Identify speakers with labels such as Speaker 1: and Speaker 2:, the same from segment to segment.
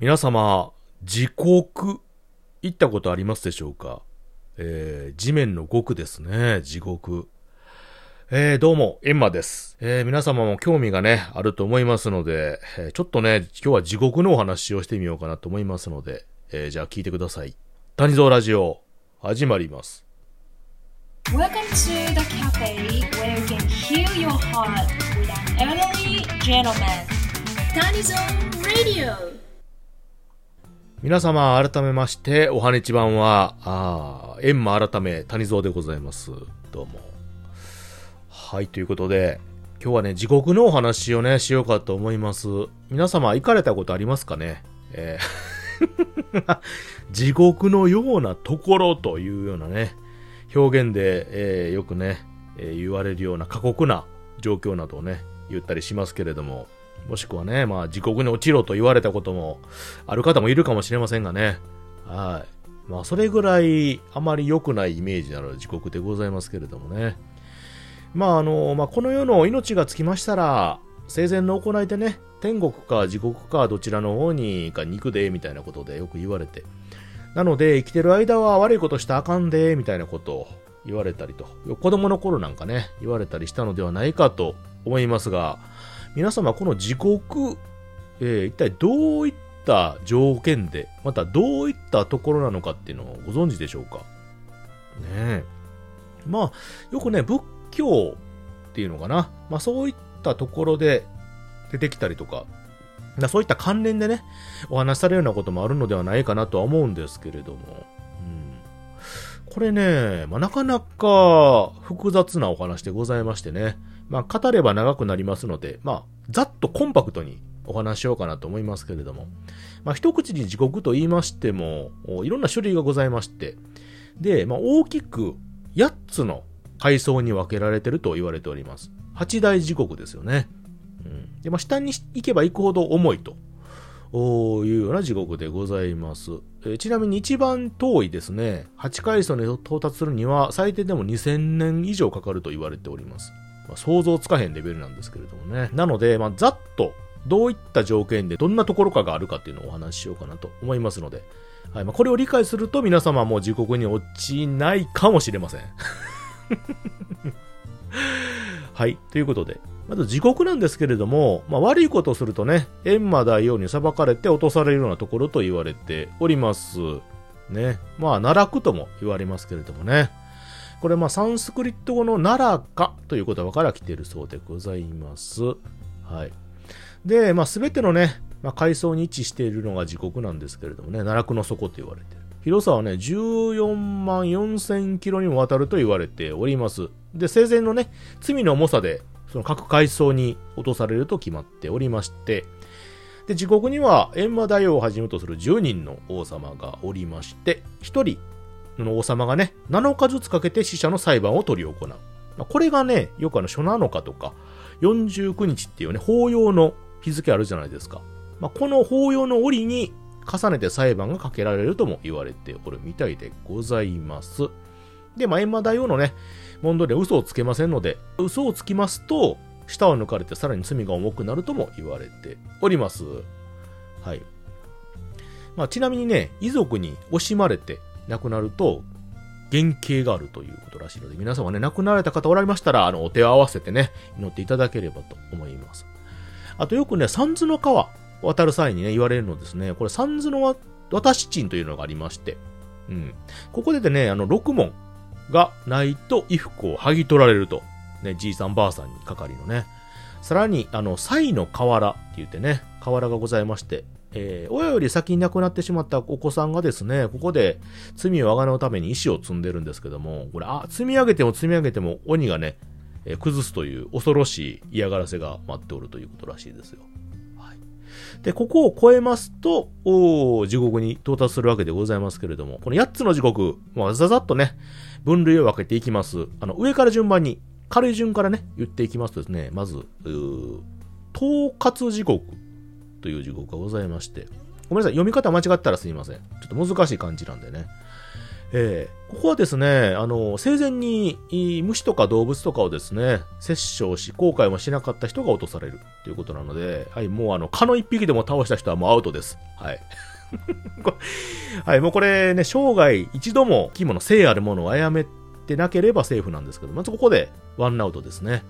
Speaker 1: 皆様、地獄、行ったことありますでしょうか？えー、地面の極ですね、地獄。えー、どうも、エンマです。えー、皆様も興味がね、あると思いますので、えー、ちょっとね、今日は地獄のお話をしてみようかなと思いますので、えー、じゃあ聞いてください。谷蔵ラジオ、始まります。Welcome to the cafe where you can heal your heart with an elderly gentleman. Tanizon Radio! 皆様、改めまして、おはにちばんは、ああ、エンマ改め、谷蔵でございます。どうも。はい、ということで、今日はね、地獄のお話をね、しようかと思います。皆様、行かれたことありますかね？えー 地獄のようなところというようなね、表現で、えー、よくね、えー、言われるような過酷な状況などをね、言ったりしますけれども、もしくはね、まあ、地獄に落ちろと言われたこともある方もいるかもしれませんがね。はい。まあ、それぐらいあまり良くないイメージのある地獄でございますけれどもね。まあ、あの、まあ、この世の命がつきましたら、生前の行いでね、天国か地獄かどちらの方にか肉で、みたいなことでよく言われて。なので、生きてる間は悪いことしたらあかんで、みたいなことを言われたりと。子供の頃なんかね、言われたりしたのではないかと思いますが、皆様この地獄、えー、一体どういった条件で、またどういったところなのかっていうのをご存知でしょうか？ねえ。まあ、よくね、仏教っていうのかな？まあそういったところで出てきたりとか、そういった関連でね、お話しされるようなこともあるのではないかなとは思うんですけれども、これね、まあ、なかなか複雑なお話でございましてね、まあ、語れば長くなりますので、まあ、ざっとコンパクトにお話しようかなと思いますけれども、まあ、一口に地獄と言いましても、いろんな種類がございまして、で、まあ、大きく8つの階層に分けられてると言われております。八大地獄ですよね。うん、で、まあ、下に行けば行くほど重いと。いうような地獄でございます。えちなみに一番遠いですね、8階層に到達するには最低でも2000年以上かかると言われております。まあ、想像つかへんレベルなんですけれどもね。なので、まあ、ざっと、どういった条件でどんなところかがあるかっていうのをお話ししようかなと思いますので、はいまあ、これを理解すると皆様も地獄に落ちないかもしれません。はい。ということで、まず地獄なんですけれども、まあ、悪いことをするとね、閻魔大王に裁かれて落とされるようなところと言われております。ね。まあ、奈落とも言われますけれどもね。これまあサンスクリット語の奈良かという言葉から来ているそうでございます。はい。で、まあすべてのね、まあ、階層に位置しているのが地獄なんですけれどもね、奈落の底と言われている。広さはね、14万4000キロにもわたると言われております。で、生前のね、罪の重さで、その各階層に落とされると決まっておりまして、で、地獄には閻魔大王をはじめとする10人の王様がおりまして、1人の王様がね、7日ずつかけて死者の裁判を執り行う。これがね、よくあの、初7日とか、49日っていうね、法要の日付あるじゃないですか。まあ、この法要の折に重ねて裁判がかけられるとも言われておるみたいでございます。で、まあ、閻魔大王のね、問答で嘘をつけませんので、嘘をつきますと、舌を抜かれてさらに罪が重くなるとも言われております。はい。まあ、ちなみにね、遺族に惜しまれて亡くなると、原型があるということらしいので、皆さんはね、亡くなられた方おられましたら、あの、お手を合わせてね、祈っていただければと思います。あとよくね、三途の川渡る際にね、言われるのですね、これ三途の渡し賃というのがありまして、うん。ここでね、あの、六問がないと衣服を剥ぎ取られると。ね、じいさんばあさんにかかりのね。さらに、あの、イの河原って言ってね、河原がございまして、えー、親より先に亡くなってしまったお子さんがですね、ここで罪をあがうために石を積んでるんですけども、これ、あ、積み上げても積み上げても鬼がね、えー、崩すという恐ろしい嫌がらせが待っておるということらしいですよ。で、ここを超えますと、お地獄に到達するわけでございますけれども、この8つの地獄、まあ、ざざっとね、分類を分けていきます。あの、上から順番に、軽い順からね、言っていきますとですね、まず、統括地獄。という地獄がございまして、ごめんなさい、読み方間違ったらすいません。ちょっと難しい感じなんでね。えー、ここはですね、あの、生前に虫とか動物とかをですね、殺生し、後悔もしなかった人が落とされるということなので、はい、もうあの、蚊の一匹でも倒した人はもうアウトです。はい。はい、もうこれね、生涯一度も生き物、生あるものを殺めてなければセーフなんですけど、まずここでワンアウトですね。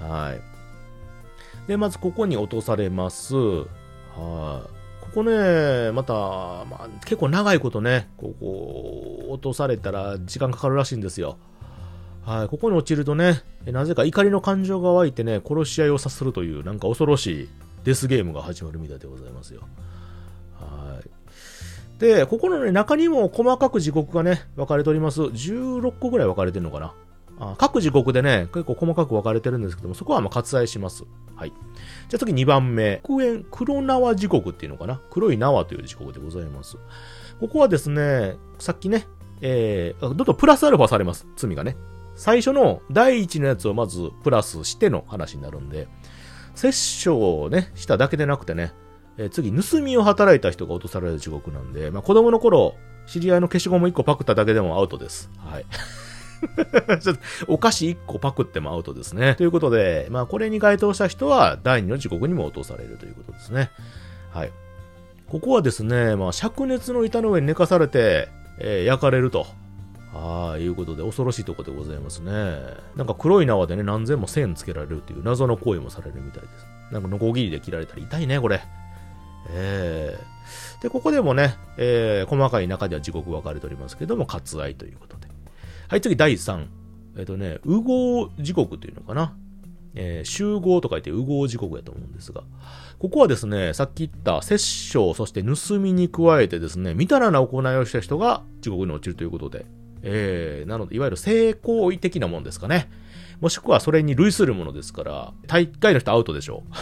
Speaker 1: はい。で、まずここに落とされます。はい。ここね、また、まあ、結構長いことね、ここ、落とされたら時間かかるらしいんですよ。はい、ここに落ちるとね、なぜか怒りの感情が湧いてね、殺し合いを察するという、なんか恐ろしいデスゲームが始まるみたいでございますよ。はい。で、ここのね、中にも細かく時刻がね、分かれております。16個ぐらい分かれてるのかな。あ各時刻でね、結構細かく分かれてるんですけども、そこはまあ割愛します。はい。じゃあ次2番目。黒煙、黒縄時刻っていうのかな黒い縄という時刻でございます。ここはですね、さっきね、えー、どんどんプラスアルファされます。罪がね。最初の第一のやつをまずプラスしての話になるんで、殺生をね、しただけでなくてね、えー、次、盗みを働いた人が落とされる地獄なんで、まあ子供の頃、知り合いの消しゴム1個パクっただけでもアウトです。はい。ちょっとお菓子1個パクってもアウトですね。ということで、まあこれに該当した人は第2の時刻にも落とされるということですね。はい。ここはですね、まあ灼熱の板の上に寝かされて、えー、焼かれると。ああ、いうことで恐ろしいとこでございますね。なんか黒い縄でね、何千も線つけられるっていう謎の行為もされるみたいです。なんかノコギリで切られたり痛いね、これ。えー、で、ここでもね、えー、細かい中では時刻分かれておりますけども、割愛ということで。はい、次第3。えっ、ー、とね、右合時刻というのかな。えー、集合と書いて右合時刻やと思うんですが、ここはですね、さっき言った殺生、そして盗みに加えてですね、みたらな行いをした人が地獄に落ちるということで、えー、なので、いわゆる性行為的なもんですかね。もしくはそれに類するものですから、大会の人アウトでしょう。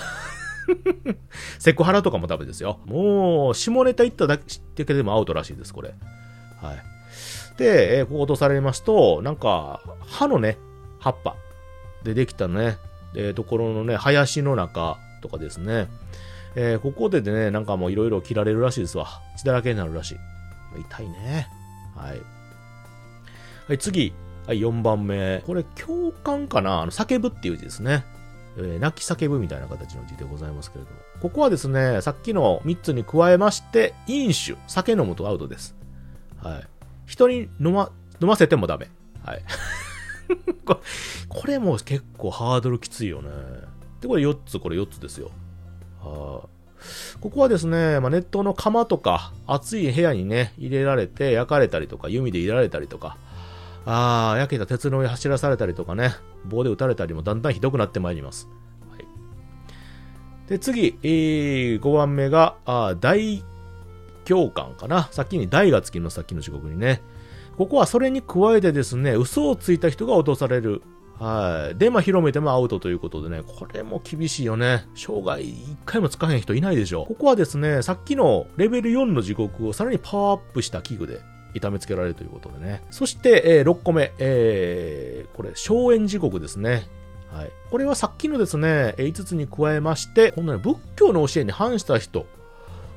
Speaker 1: セクハラとかもダメですよ。もう、下ネタ言っただけでもアウトらしいです、これ。はい。で、えー、ここ落とされますと、なんか、歯のね、葉っぱでできたね、えー、ところのね、林の中とかですね、えー、ここでね、なんかもういろいろ切られるらしいですわ。血だらけになるらしい。痛いね。はい。はい、次。はい、4番目。これ、共感かな？あの、叫ぶっていう字ですね。えー、泣き叫ぶみたいな形の字でございますけれども。ここはですね、さっきの3つに加えまして、飲酒。酒飲むとアウトです。はい。人に飲ま、飲ませてもダメ。はい。これも結構ハードルきついよね。で、これ4つ、これ4つですよ。はあ、ここはですね、まあ、熱湯の釜とか、暑い部屋にね、入れられて焼かれたりとか、弓で入れられたりとか、ああ、焼けた鉄の上走らされたりとかね、棒で撃たれたりもだんだんひどくなってまいります。はい、で、次、えー、5番目が、あ大共感かな？さっきに大がつきます、さっきの時刻にね。ここはそれに加えてですね、嘘をついた人が落とされる。はい。で、まあ、広めてもアウトということでね、これも厳しいよね。生涯一回も使えへん人いないでしょ。ここはですね、さっきのレベル4の時刻をさらにパワーアップした器具で痛めつけられるということでね。そして、えー、6個目、えー、これ、荘園時刻ですね。はい。これはさっきのですね、5つに加えまして、このね、仏教の教えに反した人、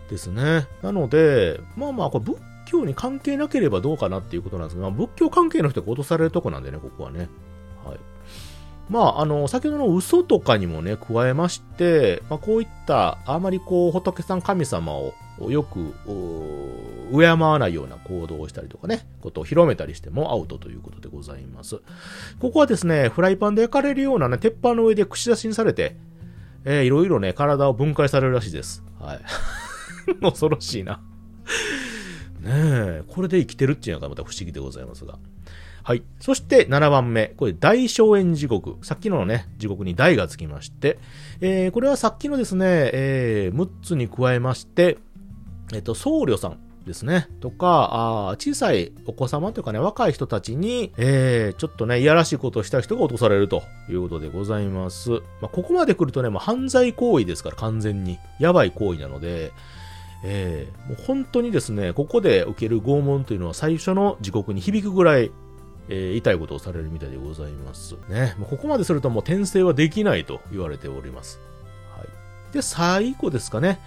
Speaker 1: ですね。なので、まあまあ、これ仏教に関係なければどうかなっていうことなんですけど、まあ、仏教関係の人が落とされるとこなんでね、ここはね。はい。まあ、あの、先ほどの嘘とかにもね、加えまして、まあ、こういった、あまりこう、仏さん神様をよく、敬わないような行動をしたりとかね、ことを広めたりしてもアウトということでございます。ここはですね、フライパンで焼かれるようなね、鉄板の上で串出しにされて、えー、いろいろね、体を分解されるらしいです。はい。恐ろしいな。ねえ、これで生きてるっていうのがまた不思議でございますが。はい。そして7番目。これ大荘園地獄。さっきのね、地獄に大がつきまして、えー、これはさっきのですね、えー、6つに加えまして、えっ、ー、と、僧侶さんですね。とか、あ小さいお子様というかね、若い人たちに、えー、ちょっとね、いやらしいことをした人が落とされるということでございます。まあ、ここまで来るとね、まあ、犯罪行為ですから、完全に。やばい行為なので、えー、もう本当にですね、ここで受ける拷問というのは最初の時刻に響くぐらい、えー、痛いことをされるみたいでございます。ね。もうここまでするともう転生はできないと言われております。はい。で、最後ですかね。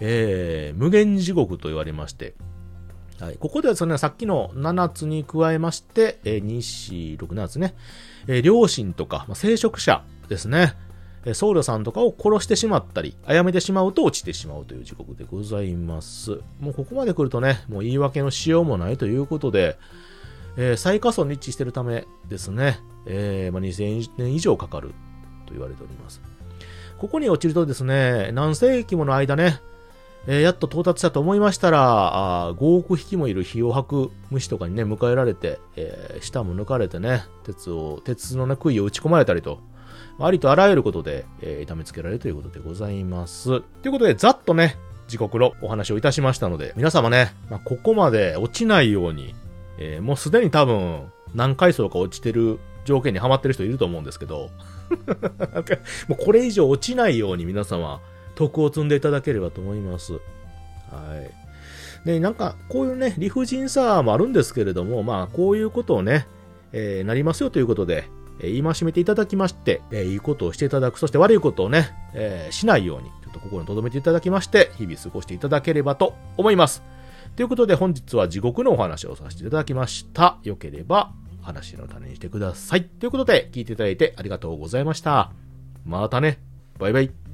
Speaker 1: えー、無限地獄と言われまして、はい。ここではですね、さっきの7つに加えまして、えー、2、4、6、7つね、えー両親とか、まあ、聖職者ですね、僧侶さんとかを殺してしまったり、殺めてしまうと落ちてしまうという時刻でございます。もうここまで来るとね、もう言い訳のしようもないということで、えー最下層に位置してるためですね、えーまあ、2000年以上かかると言われております。ここに落ちるとですね、何世紀もの間ね、えーやっと到達したと思いましたら、あ5億匹もいる火を吐く虫とかにね、迎えられて、えー舌も抜かれてね、鉄を、鉄のね、杭を打ち込まれたりと、ありとあらゆることで、えー痛めつけられるということでございます。ということで、ざっとね、時刻のお話をいたしましたので、皆様ね、まあ、ここまで落ちないように、えーもうすでに多分、何階層か落ちてる条件にはまってる人いると思うんですけど、もうこれ以上落ちないように皆様、徳を積んでいただければと思います。はい。で、なんか、こういうね、理不尽さもあるんですけれども、まあ、こういうことをね、えーなりますよということで、えー戒めていただきまして、えーいいことをしていただく、そして悪いことをね、えーしないように、ちょっと心に留めていただきまして、日々過ごしていただければと思います。ということで、本日は地獄のお話をさせていただきました。よければ、話の種にしてください。ということで、聞いていただいてありがとうございました。またね。バイバイ。